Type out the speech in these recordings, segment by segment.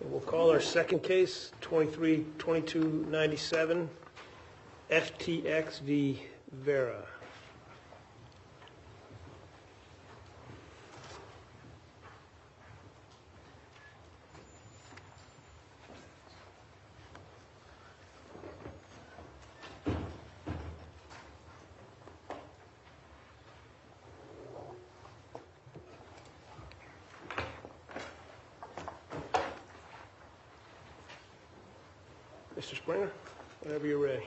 We'll call our second case, 23-2297, FTX v. Vara. Mr. Springer, whenever you're ready.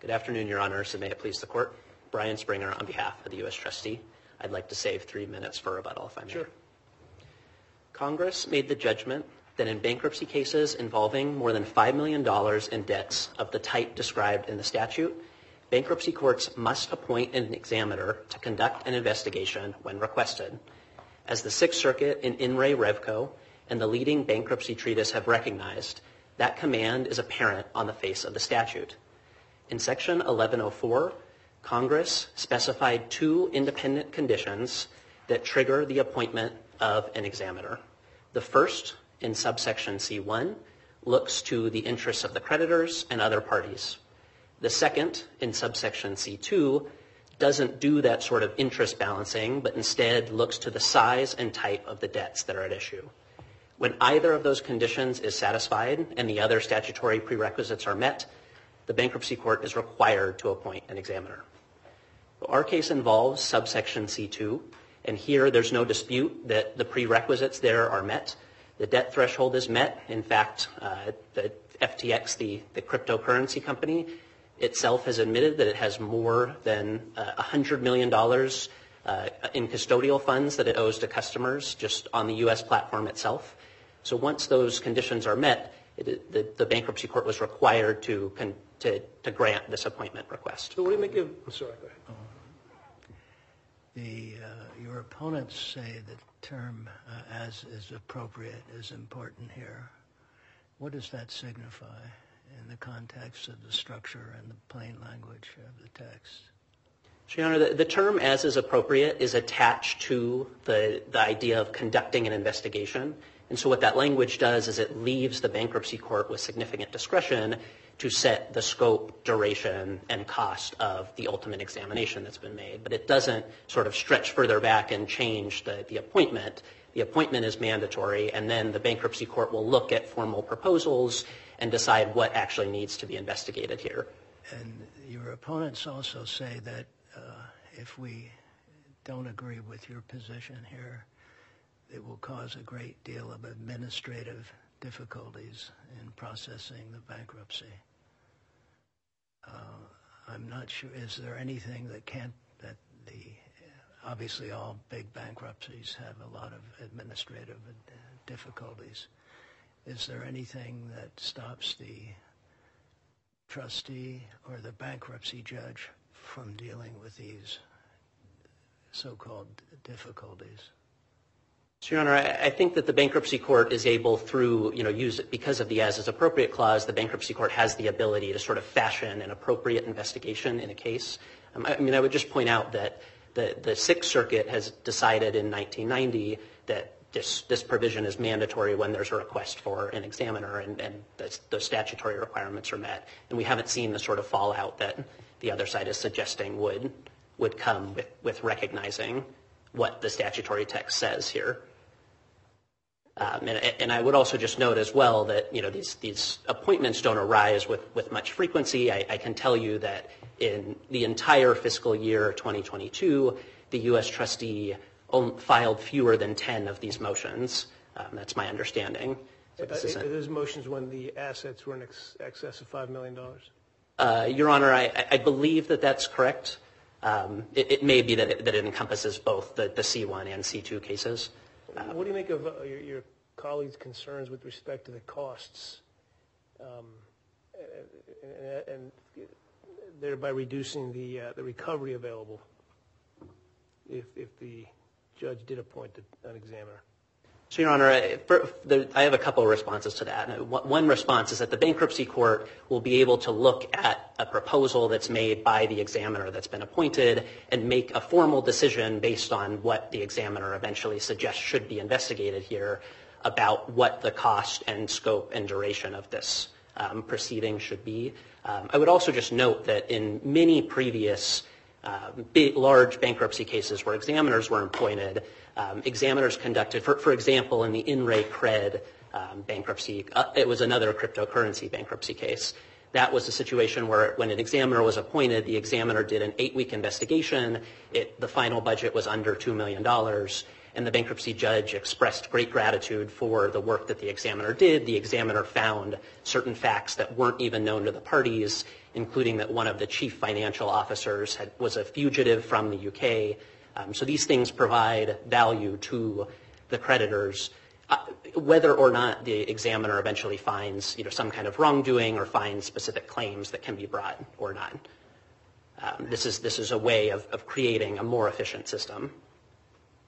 Good afternoon, Your Honors, and may it please the Court. Brian Springer on behalf of the U.S. Trustee. I'd like to save three minutes for rebuttal, if I may. Sure. Congress made the judgment that in bankruptcy cases involving more than $5 million in debts of the type described in the statute, bankruptcy courts must appoint an examiner to conduct an investigation when requested. As the Sixth Circuit in In Re Revco and the leading bankruptcy treatise have recognized, that command is apparent on the face of the statute. In Section 1104, Congress specified two independent conditions that trigger the appointment of an examiner. The first, in subsection C1, looks to the interests of the creditors and other parties. The second, in subsection C2, doesn't do that sort of interest balancing, but instead looks to the size and type of the debts that are at issue. When either of those conditions is satisfied and the other statutory prerequisites are met, the bankruptcy court is required to appoint an examiner. Our case involves subsection C2, and here there's no dispute that the prerequisites there are met. The debt threshold is met. In fact, uh, the FTX, the cryptocurrency company, itself has admitted that it has more than uh, $100 million uh, in custodial funds that it owes to customers just on the U.S. platform itself. So once those conditions are met, the bankruptcy court was required to grant this appointment request. So what do you make of... I'm sorry, go ahead. Uh, uh, your opponents say the term uh, as is appropriate is important here. What does that signify in the context of the structure and the plain language of the text? Your Honor, the term as is appropriate is attached to the idea of conducting an investigation. And so what that language does is it leaves the bankruptcy court with significant discretion to set the scope, duration, and cost of the ultimate examination that's been made. But it doesn't sort of stretch further back and change the appointment. The appointment is mandatory, and then the bankruptcy court will look at formal proposals and decide what actually needs to be investigated here. And your opponents also say that uh, if we don't agree with your position here, it will cause a great deal of administrative difficulties in processing the bankruptcy. Uh, I'm not sure, is there anything that can't, that the, obviously all big bankruptcies have a lot of administrative difficulties. Is there anything that stops the trustee or the bankruptcy judge from dealing with these so-called difficulties? Your Honor, I think that the bankruptcy court is able through, you know, because of the as is appropriate clause, the bankruptcy court has the ability to sort of fashion an appropriate investigation in a case. Um, I mean, I would just point out that the Sixth Circuit has decided in 1990 that this provision is mandatory when there's a request for an examiner and the statutory requirements are met. And we haven't seen the sort of fallout that the other side is suggesting would come with recognizing what the statutory text says here. Um, and I would also just note as well that, you know, these appointments don't arise with much frequency. I can tell you that in the entire fiscal year 2022, the U.S. trustee filed fewer than 10 of these motions. Um, that's my understanding. Uh, those motions when the assets were in excess of $5 million? Uh, your Honor, I believe that that's correct. Um, it may be that it encompasses both the C1 and C2 cases. What do you make of uh, your colleague's concerns with respect to the costs um, and thereby reducing the uh, recovery available if the judge did appoint an examiner? So, Your Honor, I- have a couple of responses to that. One response is that the bankruptcy court will be able to look at a proposal that's made by the examiner that's been appointed and make a formal decision based on what the examiner eventually suggests should be investigated here about what the cost and scope and duration of this um, proceeding should be. Um, I would also just note that in many previous um, large bankruptcy cases where examiners were appointed, examiners conducted, for, example, in the In Re Cred bankruptcy, uh, it was another cryptocurrency bankruptcy case. That was a situation where when an examiner was appointed, the examiner did an eight-week investigation. The final budget was under $2 million, and the bankruptcy judge expressed great gratitude for the work that the examiner did. The examiner found certain facts that weren't even known to the parties, including that one of the chief financial officers was a fugitive from the UK. Um, so these things provide value to the creditors. Uh, whether or not the examiner eventually finds some kind of wrongdoing or finds specific claims that can be brought or not. Um, this, is, this is a way of, of creating a more efficient system.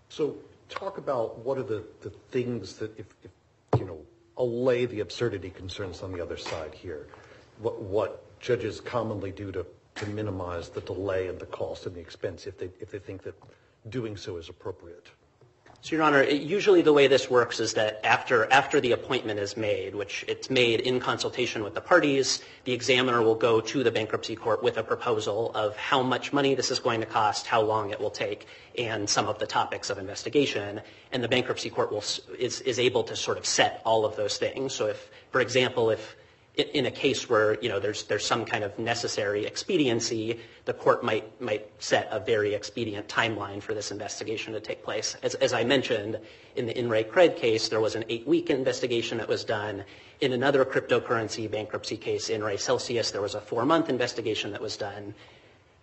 So talk about what are the, things that, you know, allay the absurdity concerns on the other side here. What, judges commonly do to, minimize the delay and the cost and the expense if they think that doing so is appropriate. So, Your Honor, usually the way this works is that after, the appointment is made, which it's made in consultation with the parties, the examiner will go to the bankruptcy court with a proposal of how much money this is going to cost, how long it will take, and some of the topics of investigation. And the bankruptcy court is able to sort of set all of those things. So if, for example, if in- a case where, you know, there's, some kind of necessary expediency, the court might, set a very expedient timeline for this investigation to take place. As, I mentioned, in the In Re Cred case, there was an eight-week investigation that was done. In another cryptocurrency bankruptcy case, In Re Celsius, there was a four-month investigation that was done.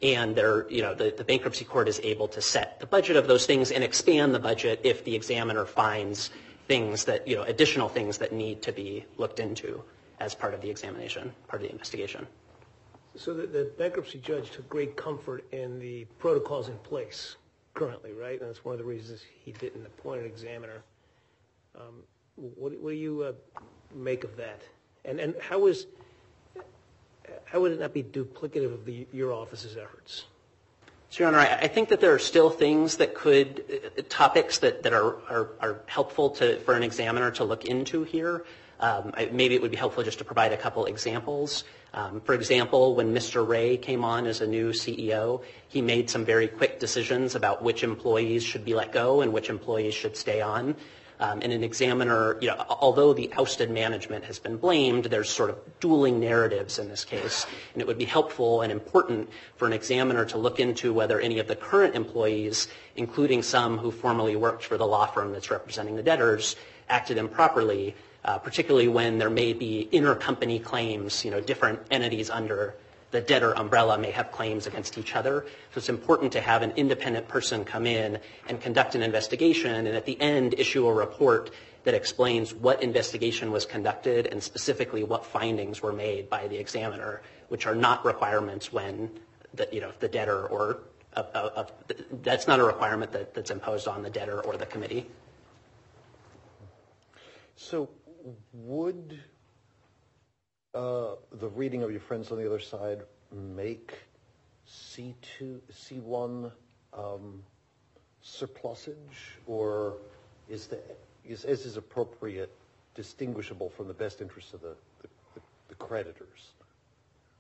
And there, you know, the, the bankruptcy court is able to set the budget of those things and expand the budget if the examiner finds things that, you know, additional things that need to be looked into as part of the examination, part of the investigation. So the, bankruptcy judge took great comfort in the protocols in place currently, right? And that's one of the reasons he didn't appoint an examiner. Um, what, do you uh, make of that? And, and how is, how would it not be duplicative of your office's efforts? So, Your Honor, I think that there are still things that could, uh, topics that, that are, are, are helpful to, for an examiner to look into here. Um, Maybe it would be helpful just to provide a couple examples. Um, For example, when Mr. Ray came on as a new CEO, he made some very quick decisions about which employees should be let go and which employees should stay on. Um, and an examiner, you know, although the ousted management has been blamed, there's sort of dueling narratives in this case. And it would be helpful and important for an examiner to look into whether any of the current employees, including some who formerly worked for the law firm that's representing the debtors, acted improperly, particularly when there may be intercompany claims, you know, different entities under the debtor umbrella may have claims against each other. So it's important to have an independent person come in and conduct an investigation and at the end issue a report that explains what investigation was conducted and specifically what findings were made by the examiner, which are not requirements when you know, the debtor or uh, uh, uh, that's not a requirement that's imposed on the debtor or the committee. So would uh, the reading of your friends on the other side make C2, C1 um, surplusage, or is the, is, is is appropriate distinguishable from the best interests of the, creditors?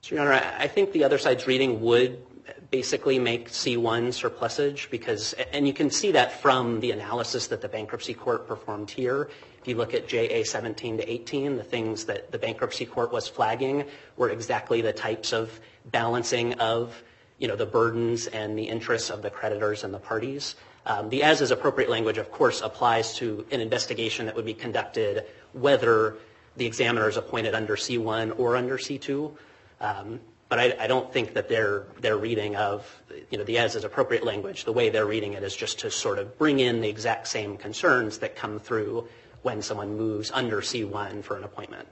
Your Honor, I think the other side's reading would basically make C1 surplusage because, and you can see that from the analysis that the bankruptcy court performed here. If you look at JA 17 to 18, the things that the bankruptcy court was flagging were exactly the types of balancing of, you know, the burdens and the interests of the creditors and the parties. Um, the as is appropriate language, of course, applies to an investigation that would be conducted whether the examiner is appointed under C1 or under C2. But I, don't think that their their reading of you know the as is appropriate language, the way they're reading it is just to sort of bring in the exact same concerns that come through when someone moves under C1 for an appointment.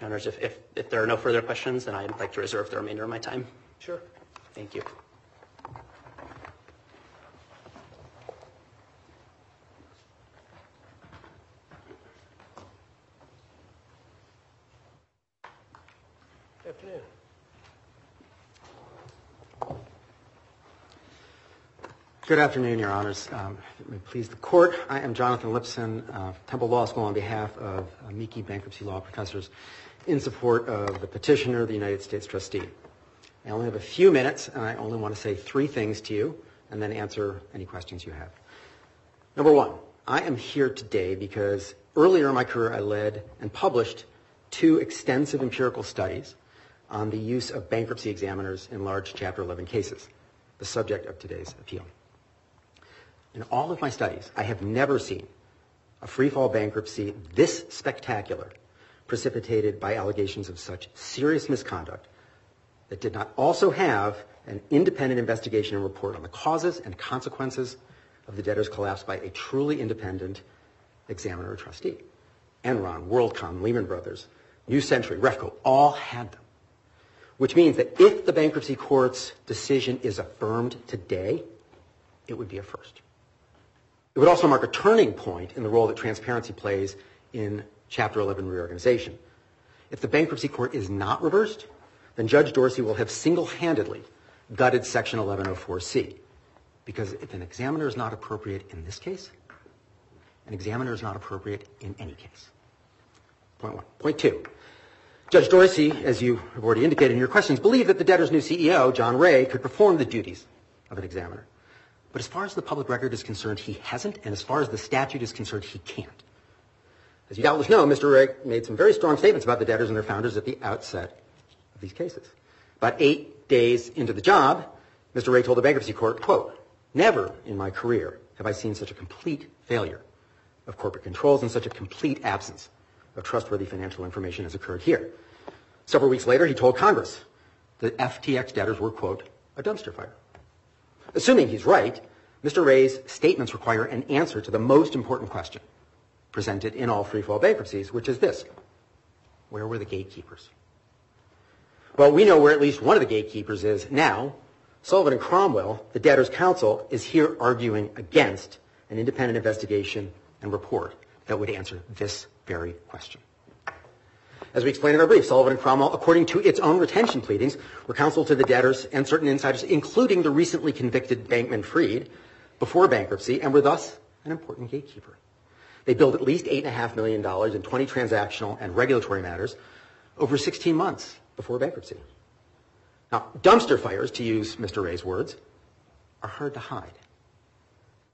Your Honors, if there are no further questions, then I'd like to reserve the remainder of my time. Sure. Thank you. Good afternoon, Your Honors. Um, it please the Court, I am Jonathan Lipson, uh, Temple Law School, on behalf of amici Bankruptcy Law Professors, in support of the petitioner, the United States trustee. I only have a few minutes, and I only want to say three things to you, and then answer any questions you have. Number one, I am here today because earlier in my career I led and published two extensive empirical studies on the use of bankruptcy examiners in large Chapter 11 cases, the subject of today's appeal. In all of my studies, I have never seen a free-fall bankruptcy this spectacular precipitated by allegations of such serious misconduct that did not also have an independent investigation and report on the causes and consequences of the debtor's collapse by a truly independent examiner or trustee. Enron, WorldCom, Lehman Brothers, New Century, Refco, all had them. Which means that if the bankruptcy court's decision is affirmed today, it would be a first. It would also mark a turning point in the role that transparency plays in Chapter 11 reorganization. If the bankruptcy court is not reversed, then Judge Dorsey will have single-handedly gutted Section 1104C. Because if an examiner is not appropriate in this case, an examiner is not appropriate in any case. Point one. Point two. Judge Dorsey, as you have already indicated in your questions, believed that the debtor's new CEO, John Ray, could perform the duties of an examiner. But as far as the public record is concerned, he hasn't, and as far as the statute is concerned, he can't. As you doubtless know, Mr. Ray made some very strong statements about the debtors and their founders at the outset of these cases. About eight days into the job, Mr. Ray told the bankruptcy court, quote, never in my career have I seen such a complete failure of corporate controls and such a complete absence of trustworthy financial information as occurred here. Several weeks later, he told Congress that FTX debtors were, quote, a dumpster fire. Assuming he's right, Mr. Ray's statements require an answer to the most important question presented in all free-fall bankruptcies, which is this. Where were the gatekeepers? Well, we know where at least one of the gatekeepers is now. Sullivan and Cromwell, the debtor's counsel, is here arguing against an independent investigation and report that would answer this very question. As we explained in our brief, Sullivan and Cromwell, according to its own retention pleadings, were counsel to the debtors and certain insiders, including the recently convicted Bankman Fried, before bankruptcy, and were thus an important gatekeeper. They billed at least $8.5 million in 20 transactional and regulatory matters over 16 months before bankruptcy. Now, dumpster fires, to use Mr. Ray's words, are hard to hide.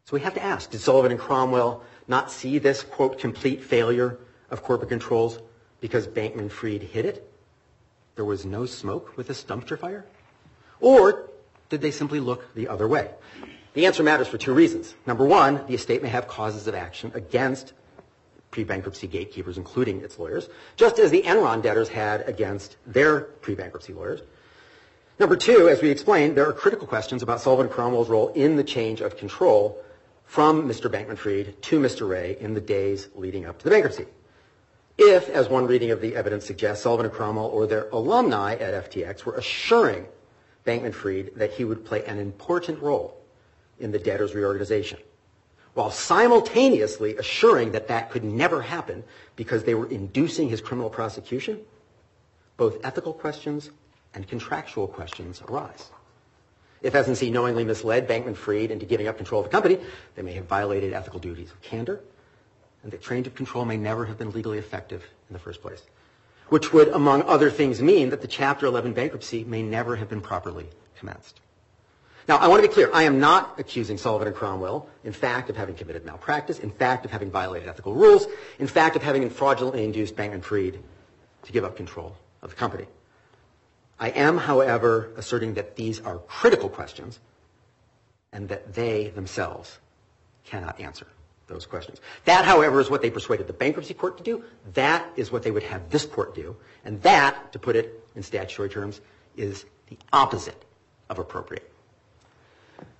So we have to ask, did Sullivan and Cromwell not see this, quote, complete failure of corporate controls because Bankman Fried hid it? There was no smoke with this dumpster fire? Or did they simply look the other way? The answer matters for two reasons. Number one, the estate may have causes of action against pre-bankruptcy gatekeepers, including its lawyers, just as the Enron debtors had against their pre-bankruptcy lawyers. Number two, as we explained, there are critical questions about Sullivan Cromwell's role in the change of control from Mr. Bankman Fried to Mr. Ray in the days leading up to the bankruptcy. If, as one reading of the evidence suggests, Sullivan and Cromwell or their alumni at FTX were assuring Bankman Fried that he would play an important role in the debtor's reorganization, while simultaneously assuring that that could never happen because they were inducing his criminal prosecution, both ethical questions and contractual questions arise. If S&C knowingly misled Bankman Fried into giving up control of the company, they may have violated ethical duties of candor, and the change of control may never have been legally effective in the first place, which would, among other things, mean that the Chapter 11 bankruptcy may never have been properly commenced. Now, I want to be clear. I am not accusing Sullivan and Cromwell, in fact, of having committed malpractice, in fact, of having violated ethical rules, in fact, of having fraudulently induced Bankman Fried to give up control of the company. I am, however, asserting that these are critical questions and that they themselves cannot answer those questions. That, however, is what they persuaded the bankruptcy court to do. That is what they would have this court do. And that, to put it in statutory terms, is the opposite of appropriate.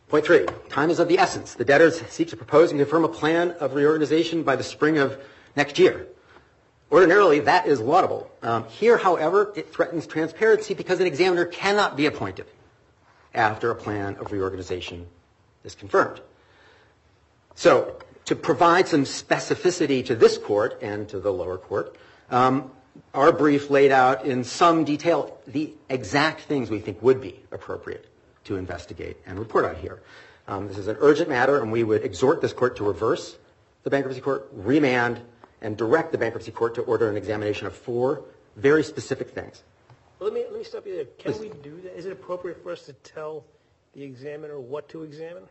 Point three, time is of the essence. The debtors seek to propose and confirm a plan of reorganization by the spring of next year. Ordinarily, that is laudable. Um, here, however, it threatens transparency because an examiner cannot be appointed after a plan of reorganization is confirmed. So, to provide some specificity to this court and to the lower court, um, our brief laid out in some detail the exact things we think would be appropriate to investigate and report on here. Um, this is an urgent matter, and we would exhort this court to reverse the bankruptcy court, remand, and direct the bankruptcy court to order an examination of four very specific things. Let me, let me stop you there. Can we do that? Is it appropriate for us to tell the examiner what to examine?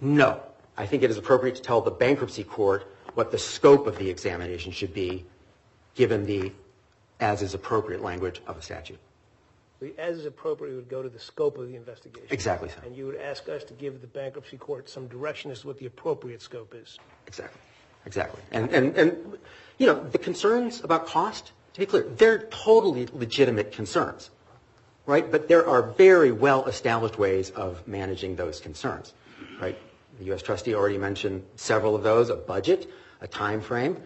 No. I think it is appropriate to tell the bankruptcy court what the scope of the examination should be, given the as is appropriate language of a statute. The As is appropriate, would go to the scope of the investigation. Exactly. And you would ask us to give the bankruptcy court some direction as to what the appropriate scope is. Exactly. Exactly. And, and, and, you know, the concerns about cost, to be clear, they're totally legitimate concerns, right? But there are very well-established ways of managing those concerns, right? The U.S. trustee already mentioned several of those, a budget, a time frame.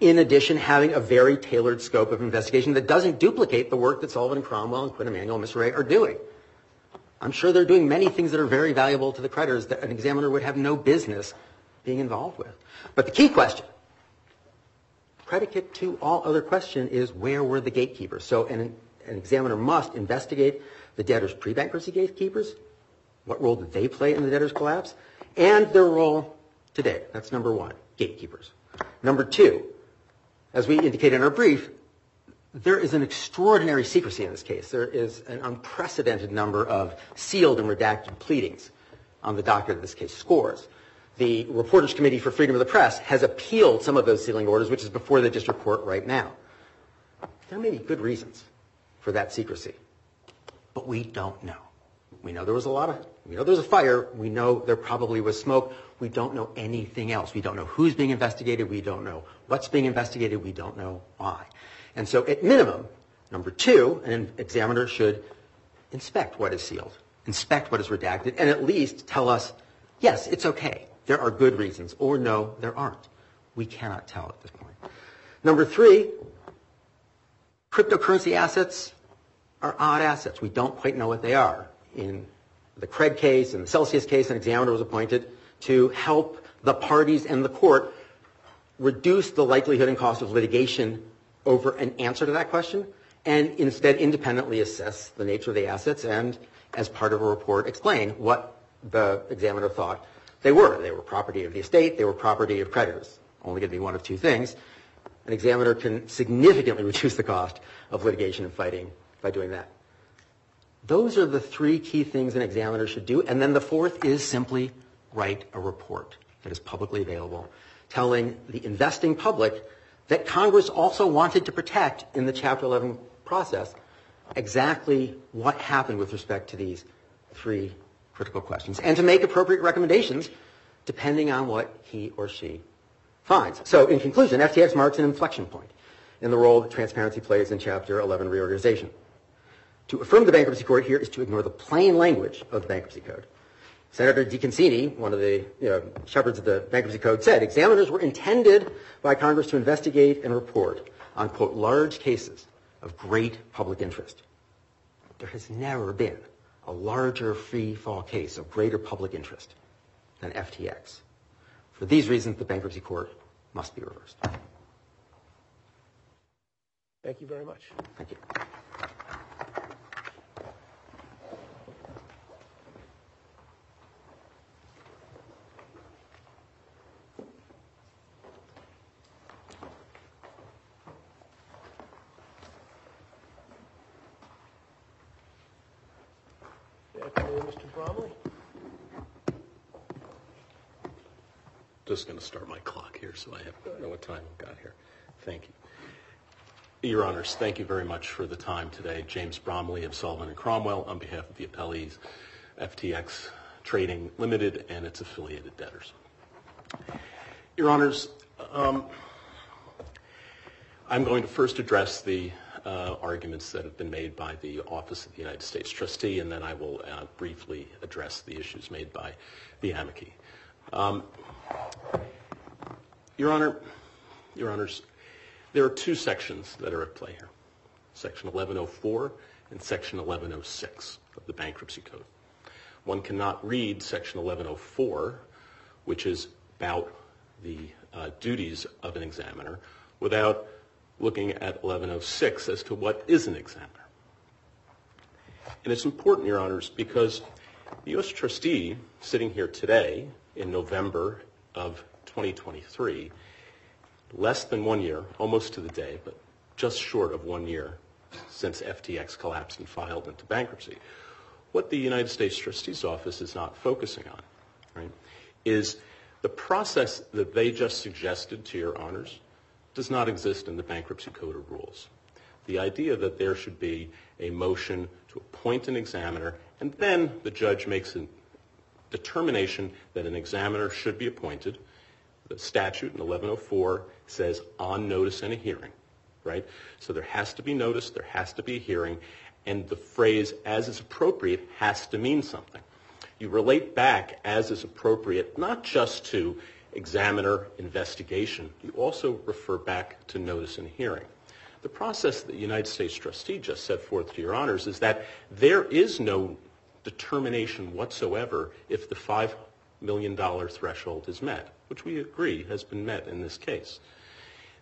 In addition, having a very tailored scope of investigation that doesn't duplicate the work that Sullivan and Cromwell and Quinn Emanuel and Mr. Ray are doing. I'm sure they're doing many things that are very valuable to the creditors that an examiner would have no business being involved with. But the key question, predicate to all other question, is where were the gatekeepers? So an examiner must investigate the debtor's pre-bankruptcy gatekeepers. What role did they play in the debtor's collapse? And their role today. That's number one, gatekeepers. Number two, as we indicate in our brief, there is an extraordinary secrecy in this case. There is an unprecedented number of sealed and redacted pleadings on the docket that this case scores. The Reporters Committee for Freedom of the Press has appealed some of those sealing orders, which is before the district court right now. There may be good reasons for that secrecy, but we don't know. We know there was a lot of, we know there was a fire. We know there probably was smoke. We don't know anything else. We don't know who's being investigated. We don't know what's being investigated. We don't know why. And so at minimum, number two, an examiner should inspect what is sealed, inspect what is redacted, and at least tell us, yes, it's okay. There are good reasons, or no, there aren't. We cannot tell at this point. Number three, cryptocurrency assets are odd assets. We don't quite know what they are. In the Cred case and the Celsius case, an examiner was appointed to help the parties and the court reduce the likelihood and cost of litigation over an answer to that question, and instead independently assess the nature of the assets and, as part of a report, explain what the examiner thought they were. They were property of the estate. They were property of creditors. Only going to be one of two things. An examiner can significantly reduce the cost of litigation and fighting by doing that. Those are the three key things an examiner should do, and then the fourth is simply write a report that is publicly available telling the investing public that Congress also wanted to protect in the Chapter 11 process exactly what happened with respect to these three critical questions and to make appropriate recommendations depending on what he or she finds. So in conclusion, FTX marks an inflection point in the role that transparency plays in Chapter 11 reorganization. To affirm the bankruptcy court here is to ignore the plain language of the bankruptcy code. Senator DeConcini, one of the shepherds of the bankruptcy code, said examiners were intended by Congress to investigate and report on, quote, large cases of great public interest. There has never been a larger free fall case of greater public interest than FTX. For these reasons, the bankruptcy court must be reversed. Thank you very much. Thank you. Good afternoon, Mr. Bromley. Just going to start my clock here so I have know what time I've got here. Thank you. Your Honors, thank you very much for the time today. James Bromley of Sullivan and Cromwell on behalf of the appellees, FTX Trading Limited and its affiliated debtors. Your Honors, um, I'm going to first address the uh, arguments that have been made by the Office of the United States Trustee, and then I will uh, briefly address the issues made by the amici. Um, your Honor, Your Honors, there are two sections that are at play here. Section 1104 and Section 1106 of the Bankruptcy Code. One cannot read Section 1104, which is about the uh, duties of an examiner, without looking at 1106 as to what is an examiner. And it's important, Your Honors, because the U.S. trustee sitting here today in November of 2023, less than one year, almost to the day, but just short of one year since FTX collapsed and filed into bankruptcy, what the United States Trustee's Office is not focusing on, right, is the process that they just suggested to Your Honors does not exist in the Bankruptcy Code of Rules. The idea that there should be a motion to appoint an examiner and then the judge makes a determination that an examiner should be appointed, the statute in 1104 says on notice and a hearing, right? So there has to be notice, there has to be a hearing, and the phrase as is appropriate has to mean something. You relate back as is appropriate not just to examiner investigation, you also refer back to notice and hearing. The process that the United States trustee just set forth to Your Honors is that there is no determination whatsoever if the $5 million threshold is met, which we agree has been met in this case.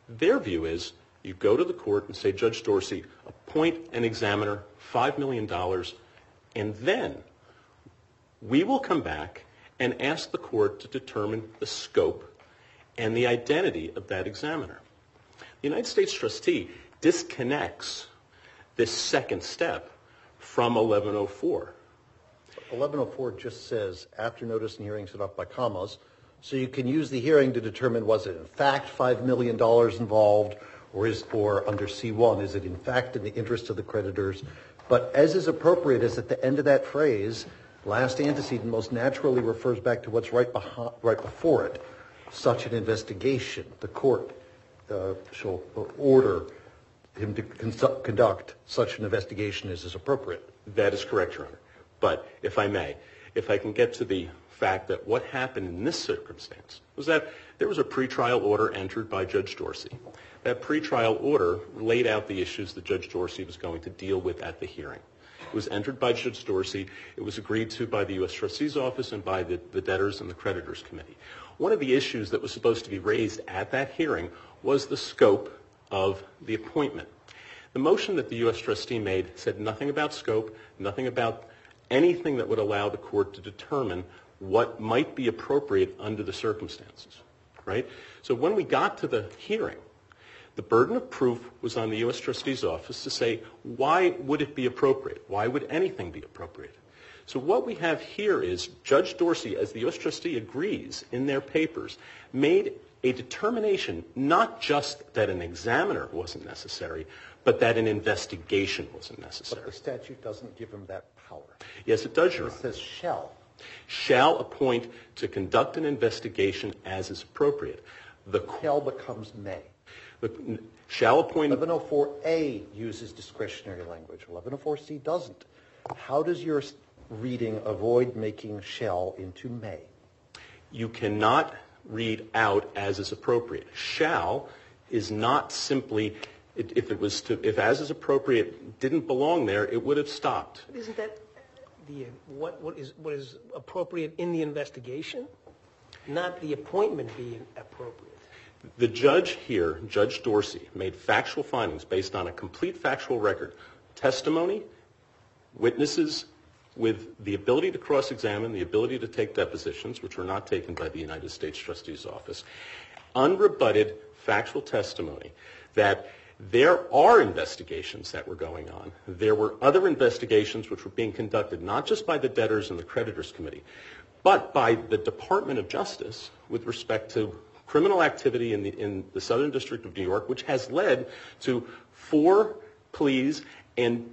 Their view is you go to the court and say, Judge Dorsey, appoint an examiner, $5 million, and then we will come back and ask the court to determine the scope and the identity of that examiner. The United States trustee disconnects this second step from 1104. 1104 just says after notice and hearing set up by commas, so you can use the hearing to determine was it in fact $5 million involved or is for under C1, is it in fact in the interest of the creditors? But as is appropriate is at the end of that phrase, last antecedent most naturally refers back to what's right before it, such an investigation. The court uh, shall order him to conduct such an investigation as is appropriate. That is correct, Your Honor. But if I may, if I can get to the fact that what happened in this circumstance was that there was a pretrial order entered by Judge Dorsey. That pretrial order laid out the issues that Judge Dorsey was going to deal with at the hearing. It was entered by Judge Dorsey. It was agreed to by the U.S. Trustee's Office and by the Debtors and the Creditors Committee. One of the issues that was supposed to be raised at that hearing was the scope of the appointment. The motion that the U.S. Trustee made said nothing about scope, nothing about anything that would allow the court to determine what might be appropriate under the circumstances. right So when we got to the hearing, the burden of proof was on the U.S. Trustee's Office to say why would it be appropriate? Why would anything be appropriate? So what we have here is Judge Dorsey, as the U.S. Trustee agrees in their papers, made a determination not just that an examiner wasn't necessary, but that an investigation wasn't necessary. But the statute doesn't give him that power. Yes, it does, Your Honor. It says shall. Shall appoint to conduct an investigation as is appropriate. The shall becomes may. Shall appoint. 1104A uses discretionary language. 1104C doesn't. How does your reading avoid making shall into may? You cannot read out as is appropriate. Shall is not simply, if it was to if as is appropriate didn't belong there, it would have stopped. Isn't that what is appropriate in the investigation? Not the appointment being appropriate. The judge here, Judge Dorsey, made factual findings based on a complete factual record. Testimony, witnesses with the ability to cross-examine, the ability to take depositions, which were not taken by the United States Trustee's Office. Unrebutted factual testimony that there are investigations that were going on. There were other investigations which were being conducted not just by the Debtors and the Creditors Committee, but by the Department of Justice with respect to criminal activity in the Southern District of New York, which has led to four pleas and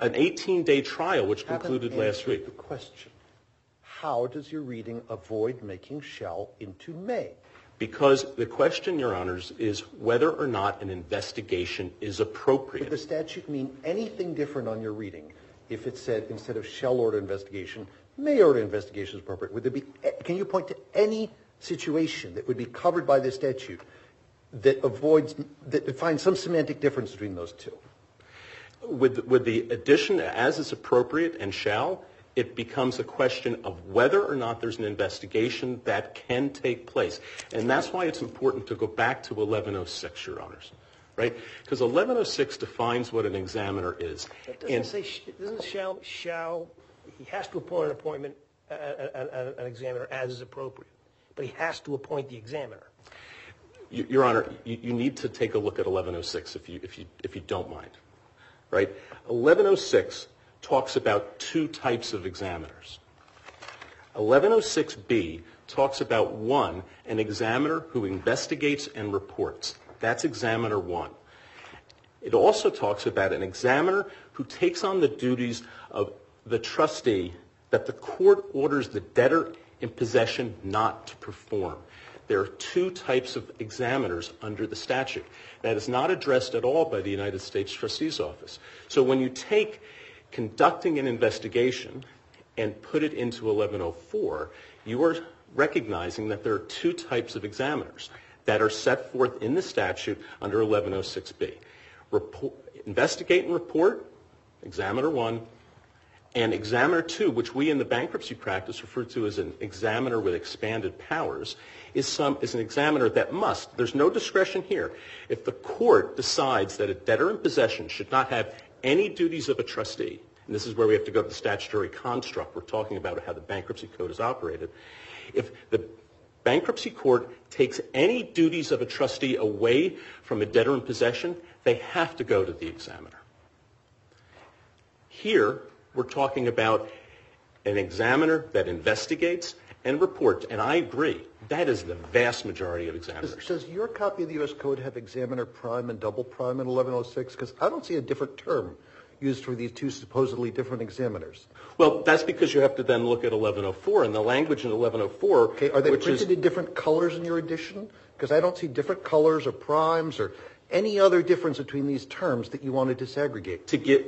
an 18-day trial which concluded last week. The question. How does your reading avoid making Shell into may? Because the question, Your Honors, is whether or not an investigation is appropriate. Would the statute mean anything different on your reading if it said instead of shall order investigation, may order investigation is appropriate? Can you point to any situation that would be covered by this statute that avoids that finds some semantic difference between those two? With the addition as is appropriate and shall, it becomes a question of whether or not there's an investigation that can take place. And that's why it's important to go back to 1106, Your Honors. right? Because 1106 defines what an examiner is. It doesn't say, doesn't shall, shall, he has to appoint an appointment, an examiner as is appropriate. But he has to appoint the examiner. Your Honor, you, you need to take a look at 1106 if you, if you, if you don't mind, right? 1106 talks about two types of examiners. 1106B talks about one, an examiner who investigates and reports. That's examiner one. It also talks about an examiner who takes on the duties of the trustee that the court orders the debtor in possession not to perform. There are two types of examiners under the statute. That is not addressed at all by the United States Trustee's Office. So when you take conducting an investigation and put it into 1104, you are recognizing that there are two types of examiners that are set forth in the statute under 1106B. Report, investigate and report, examiner one, and examiner two, which we in the bankruptcy practice refer to as an examiner with expanded powers, is, some, is an examiner that must, there's no discretion here, if the court decides that a debtor in possession should not have any duties of a trustee, and this is where we have to go to the statutory construct, we're talking about how the bankruptcy code is operated, if the bankruptcy court takes any duties of a trustee away from a debtor in possession, they have to go to the examiner. Here, we're talking about an examiner that investigates and reports, and I agree, that is the vast majority of examiners. does your copy of the U.S. Code have examiner prime and double prime in 1106? Because I don't see a different term used for these two supposedly different examiners. Well, that's because you have to then look at 1104, and the language in 1104, Okay, are they printed in different colors in your edition? Because I don't see different colors or primes or any other difference between these terms that you want to disaggregate. to give,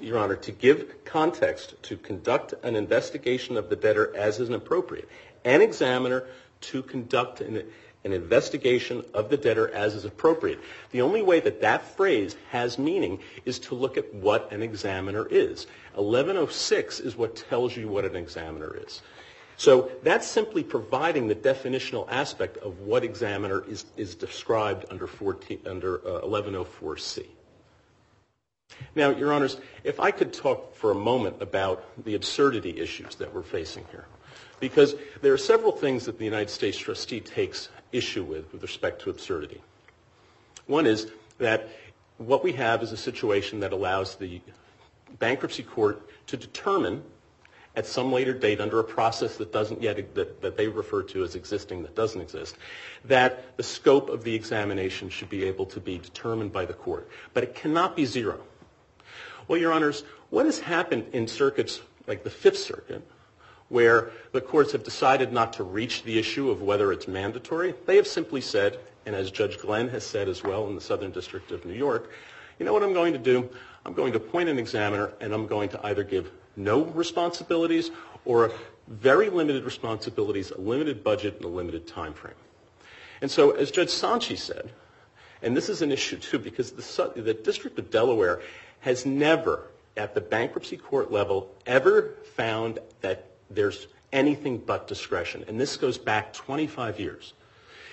Your Honor, to give context to conduct an investigation of the debtor as is appropriate. An examiner to conduct an, an investigation of the debtor as is appropriate. The only way that that phrase has meaning is to look at what an examiner is. 1106 is what tells you what an examiner is. So that's simply providing the definitional aspect of what examiner is, described under, 14, under uh, 1104C. Now, Your Honors, if I could talk for a moment about the absurdity issues that we're facing here. Because there are several things that the United States trustee takes issue with with respect to absurdity. One is that what we have is a situation that allows the bankruptcy court to determine at some later date under a process that doesn't yet, that, they refer to as existing that doesn't exist, that the scope of the examination should be able to be determined by the court. But it cannot be zero. Well, Your Honors, what has happened in circuits like the Fifth Circuit, where the courts have decided not to reach the issue of whether it's mandatory, they have simply said, and as Judge Glenn has said as well in the Southern District of New York, you know what I'm going to do? I'm going to appoint an examiner and I'm going to either give no responsibilities or very limited responsibilities, a limited budget, and a limited time frame. And so, as Judge Sontchi said, and this is an issue too, because the, the District of Delaware has never, at the bankruptcy court level, ever found that there's anything but discretion. And this goes back 25 years.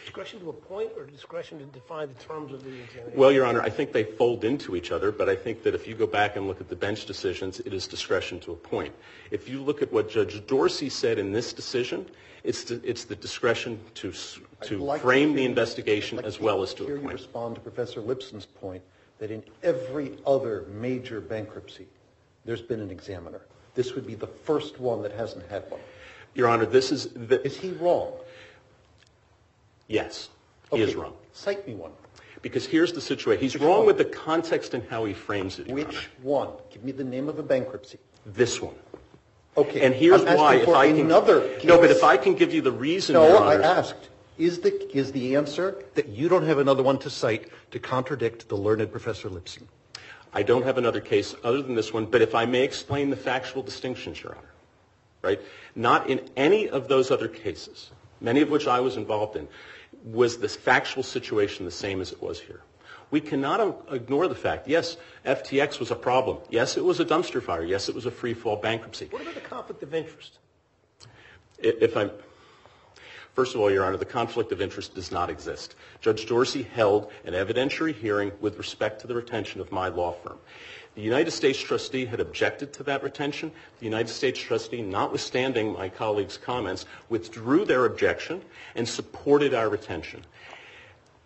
Discretion to appoint or discretion to define the terms of the examination? Well, Your Honor, I think they fold into each other, but I think that if you go back and look at the bench decisions, it is discretion to appoint. If you look at what Judge Dorsey said in this decision, it's the, it's the discretion to, s- I'd to like frame hear the you- investigation I'd like as well as to hear you respond to Professor Lipson's point that in every other major bankruptcy, there's been an examiner. This would be the first one that hasn't had one. Your Honor, this is, the, Is he wrong? Yes, he is wrong. Cite me one. Because here's the situation. He's wrong with the context and how he frames it, Your Honor. Which one? Give me the name of a bankruptcy. This one. Okay. And here's I'm asking why, if for another No, but if I can give you the reason, Your No, I asked, is the, is the answer that you don't have another one to cite to contradict the learned Professor Lipson? I don't have another case other than this one, but if I may explain the factual distinctions, Your Honor, right? Not in any of those other cases, many of which I was involved in, was this factual situation the same as it was here. We cannot ignore the fact, yes, FTX was a problem. Yes, it was a dumpster fire. Yes, it was a free fall bankruptcy. What about the conflict of interest? If I'm, First of all, Your Honor, the conflict of interest does not exist. Judge Dorsey held an evidentiary hearing with respect to the retention of my law firm. The United States trustee had objected to that retention. The United States trustee, notwithstanding my colleague's comments, withdrew their objection and supported our retention.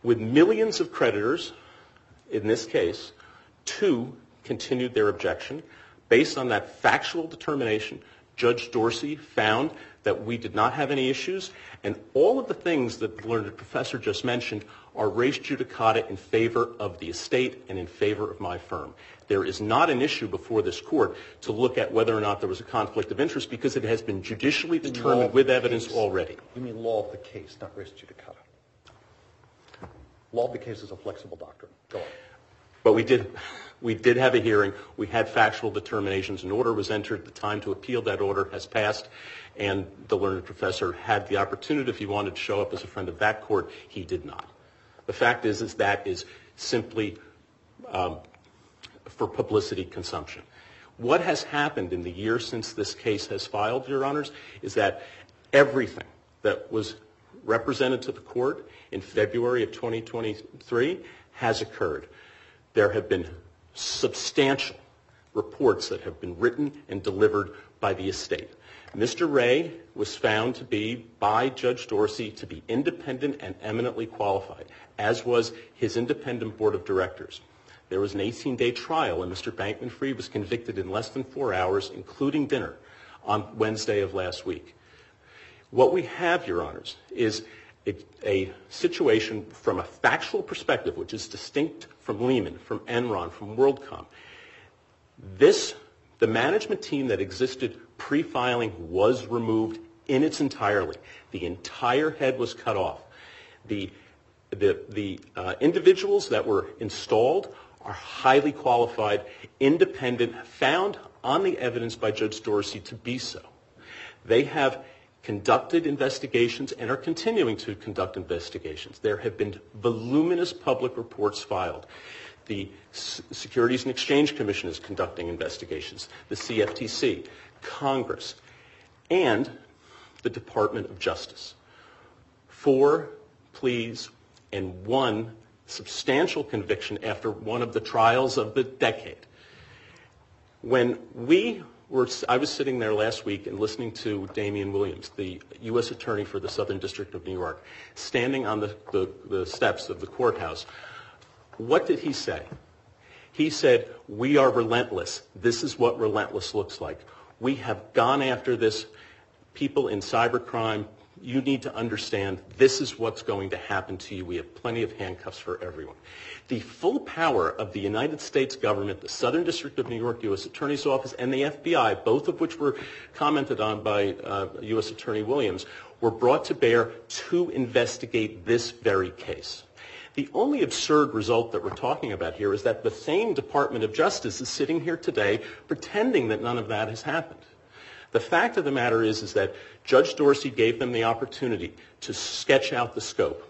With millions of creditors, in this case, two continued their objection. Based on that factual determination, Judge Dorsey found that we did not have any issues, and all of the things that the learned professor just mentioned are res judicata in favor of the estate and in favor of my firm. There is not an issue before this court to look at whether or not there was a conflict of interest because it has been judicially determined with evidence already. You mean law of the case, not res judicata. Law of the case is a flexible doctrine. Go on. But we did have a hearing. We had factual determinations. An order was entered. The time to appeal that order has passed, and the learned professor had the opportunity, if he wanted to show up as a friend of that court, he did not. The fact is that is simply um, for publicity consumption. What has happened in the years since this case has filed, Your Honors, is that everything that was represented to the court in February of 2023 has occurred. There have been substantial reports that have been written and delivered by the estate. Mr. Ray was found to be, by Judge Dorsey, to be independent and eminently qualified, as was his independent board of directors. There was an 18-day trial, and Mr. Bankman-Fried was convicted in less than four hours, including dinner, on Wednesday of last week. What we have, Your Honors, is a situation from a factual perspective, which is distinct from Lehman, from Enron, from WorldCom. This, the management team that existed pre-filing was removed in its entirety. The entire head was cut off. The uh, individuals that were installed are highly qualified, independent, found on the evidence by Judge Dorsey to be so. They have conducted investigations and are continuing to conduct investigations. There have been voluminous public reports filed. The Securities and Exchange Commission is conducting investigations, the CFTC, Congress, and the Department of Justice. Four pleas and one substantial conviction after one of the trials of the decade. When we were, I was sitting there last week and listening to Damian Williams, the U.S. Attorney for the Southern District of New York, standing on the steps of the courthouse. What did he say? He said, we are relentless. This is what relentless looks like. We have gone after this. People in cybercrime, you need to understand this is what's going to happen to you. We have plenty of handcuffs for everyone. The full power of the United States government, the Southern District of New York U.S. Attorney's Office, and the FBI, both of which were commented on by uh, U.S. Attorney Williams, were brought to bear to investigate this very case. The only absurd result that we're talking about here is that the same Department of Justice is sitting here today pretending that none of that has happened. The fact of the matter is that Judge Dorsey gave them the opportunity to sketch out the scope,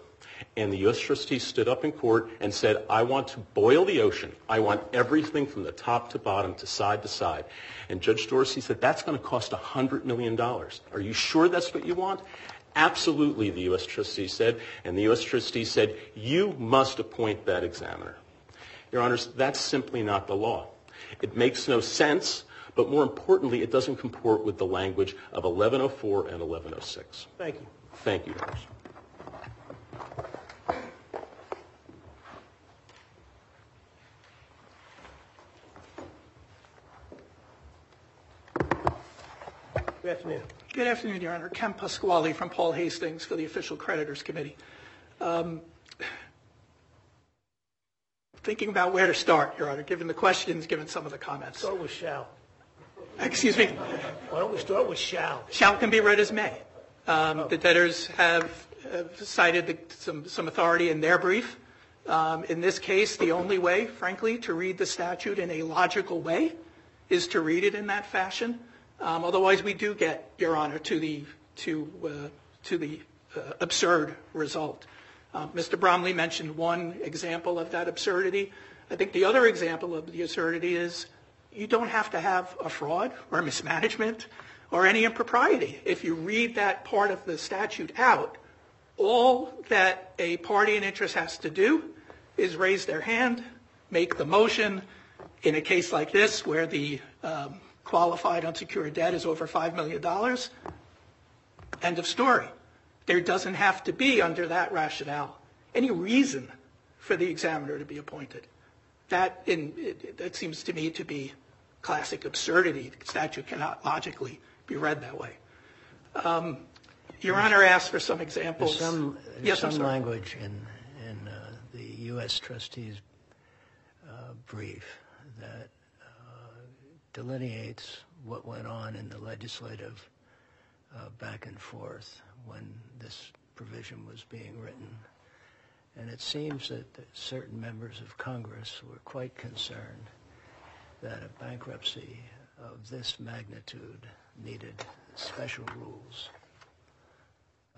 and the U.S. trustee stood up in court and said, I want to boil the ocean. I want everything from the top to bottom to side to side. And Judge Dorsey said, that's going to cost $100 million. Are you sure that's what you want? Absolutely, the U.S. trustee said. And the U.S. trustee said, you must appoint that examiner. Your Honors, that's simply not the law. It makes no sense, but more importantly, it doesn't comport with the language of 1104 and 1106. Thank you. Thank you, Your Honors. Good afternoon. Good afternoon, Your Honor. Ken Pasquale from Paul Hastings for the Official Creditors Committee. Um, thinking about where to start, Your Honor, given the questions, given some of the comments. Start with shall. Excuse me? Why don't we start with shall? Shall can be read as may. Um, oh. The debtors have cited some authority in their brief. Um, in this case, the only way, frankly, to read the statute in a logical way is to read it in that fashion. Um, otherwise, we do get, Your Honor, to the uh, uh, absurd result. Um, Mr. Bromley mentioned one example of that absurdity. I think the other example of the absurdity is you don't have to have a fraud or mismanagement or any impropriety. If you read that part of the statute out, All that a party in interest has to do is raise their hand, make the motion. In a case like this, where the um, qualified unsecured debt is over $5 million, end of story. There doesn't have to be, under that rationale, any reason for the examiner to be appointed. That, in, that seems to me to be classic absurdity. The statute cannot logically be read that way. Um, Your Honor asked for some examples. There's some, yes, some language in, in uh, the U.S. trustee's uh, brief that delineates what went on in the legislative uh, back and forth when this provision was being written. And it seems that certain members of Congress were quite concerned that a bankruptcy of this magnitude needed special rules.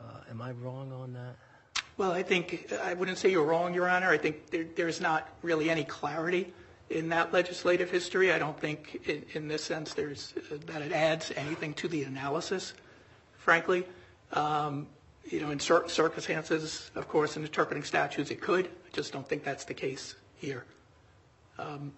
Uh, Am I wrong on that? Well, I think, I wouldn't say you're wrong, Your Honor. I think there, there's not really any clarity in that legislative history. I don't think in, this sense that it adds anything to the analysis, frankly. Um, you know, in certain circumstances, of course, in interpreting statutes, it could. I just don't think that's the case here. Um,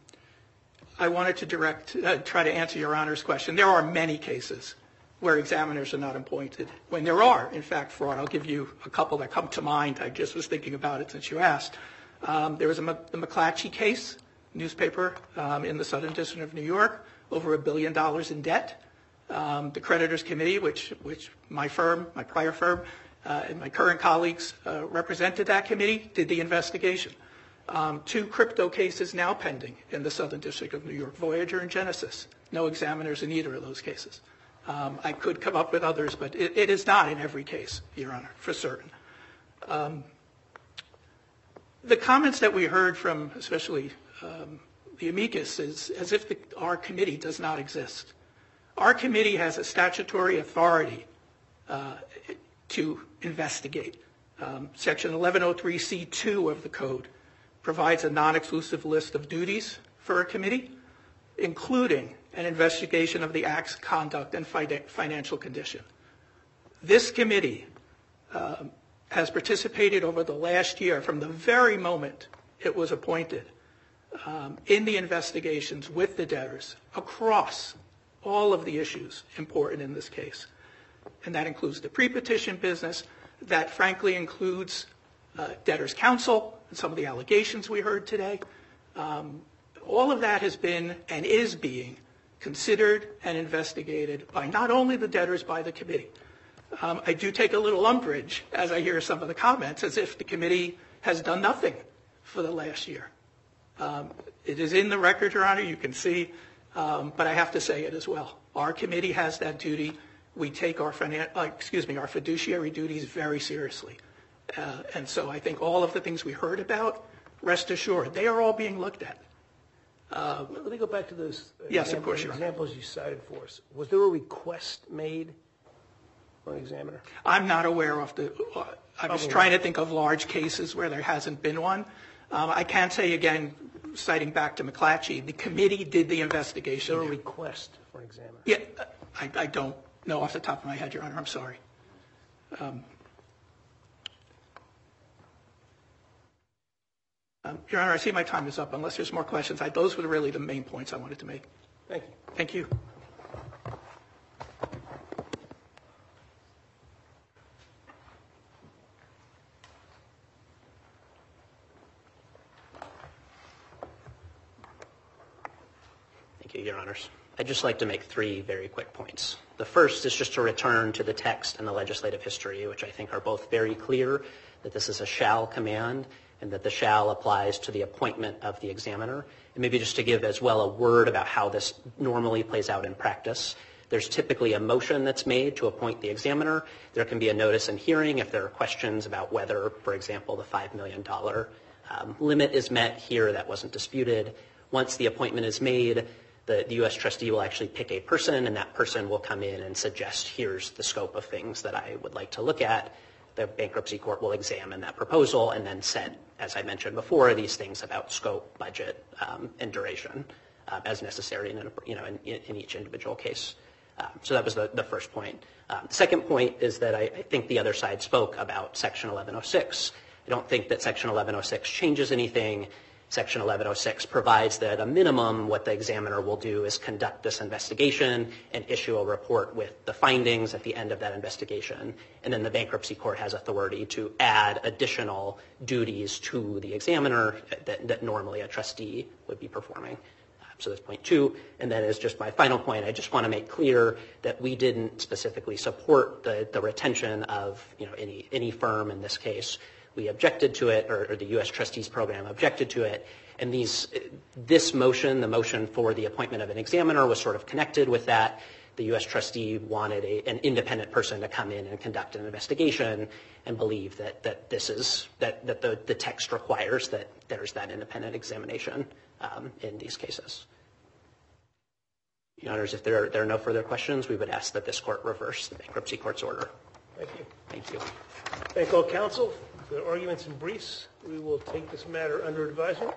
I wanted to direct, uh, try to answer Your Honor's question. There are many cases where examiners are not appointed. When there are, in fact, fraud, I'll give you a couple that come to mind. I just was thinking about it since you asked. Um, there was the McClatchy case, newspaper um, in the Southern District of New York, over a billion dollars in debt. Um, the creditors committee, which, my firm, my prior firm, uh, and my current colleagues uh, represented that committee, did the investigation. Um, two crypto cases now pending in the Southern District of New York, Voyager and Genesis. No examiners in either of those cases. I could come up with others, but it, is not in every case, Your Honor, for certain. The comments that we heard from, especially the amicus, is as if our committee does not exist. Our committee has a statutory authority uh, to investigate. Um, Section 1103C2 of the code provides a non-exclusive list of duties for a committee, including an investigation of the act's conduct and financial condition. This committee um, has participated over the last year, from the very moment it was appointed, um, in the investigations with the debtors across all of the issues important in this case. And that includes the pre-petition business, that frankly includes uh, debtors' counsel, and some of the allegations we heard today. Um, All of that has been and is being considered and investigated by not only the debtors, by the committee. Um, I do take a little umbrage as I hear some of the comments, as if the committee has done nothing for the last year. Um, It is in the record, Your Honor, you can see, um, but I have to say it as well. Our committee has that duty. We take our uh, excuse me, our fiduciary duties very seriously. Uh, And so I think all of the things we heard about, rest assured, they are all being looked at. Let me go back to those. Yes, of exam- course, Your Honor. Examples you cited for us. Was there a request made for an examiner? I'm not aware of the, uh, I was trying to think of large cases where there hasn't been one. Um, I can say again, citing back to McClatchy, the committee did the investigation. there a request for an examiner? Yeah, I, I don't know off the top of my head, Your Honor, I'm sorry. Um, um, Your Honor, I see my time is up. Unless there's more questions, I, those were really the main points I wanted to make. Thank you. Thank you. You, Your Honors. I'd just like to make three very quick points. The first is just to return to the text and the legislative history, which I think are both very clear, that this is a shall command and that the shall applies to the appointment of the examiner. And maybe just to give as well a word about how this normally plays out in practice. There's typically a motion that's made to appoint the examiner. There can be a notice and hearing if there are questions about whether, for example, the $5 million um, limit is met here. That wasn't disputed. Once the appointment is made, the, U.S. trustee will actually pick a person, and that person will come in and suggest, here's the scope of things that I would like to look at. The bankruptcy court will examine that proposal and then set, as I mentioned before, these things about scope, budget, um, and duration uh, as necessary in, each individual case. Um, So that was the, first point. Um, The second point is that I think the other side spoke about Section 1106. I don't think that Section 1106 changes anything. Section 1106 provides that a minimum, what the examiner will do is conduct this investigation and issue a report with the findings at the end of that investigation. And then the bankruptcy court has authority to add additional duties to the examiner that, normally a trustee would be performing. So that's point two. And then as just my final point, I just want to make clear that we didn't specifically support the, retention of, any, any firm in this case. We objected to it, or, the U.S. trustees program objected to it. And these, this motion, the motion for the appointment of an examiner was sort of connected with that. The U.S. trustee wanted an independent person to come in and conduct an investigation and believe that, that this is, that, that the, the text requires that there's that independent examination um, in these cases. Your Honors, if there are, there are no further questions, we would ask that this court reverse the bankruptcy court's order. Thank you. Thank you. Thank all counsel their arguments and briefs. We will take this matter under advisement.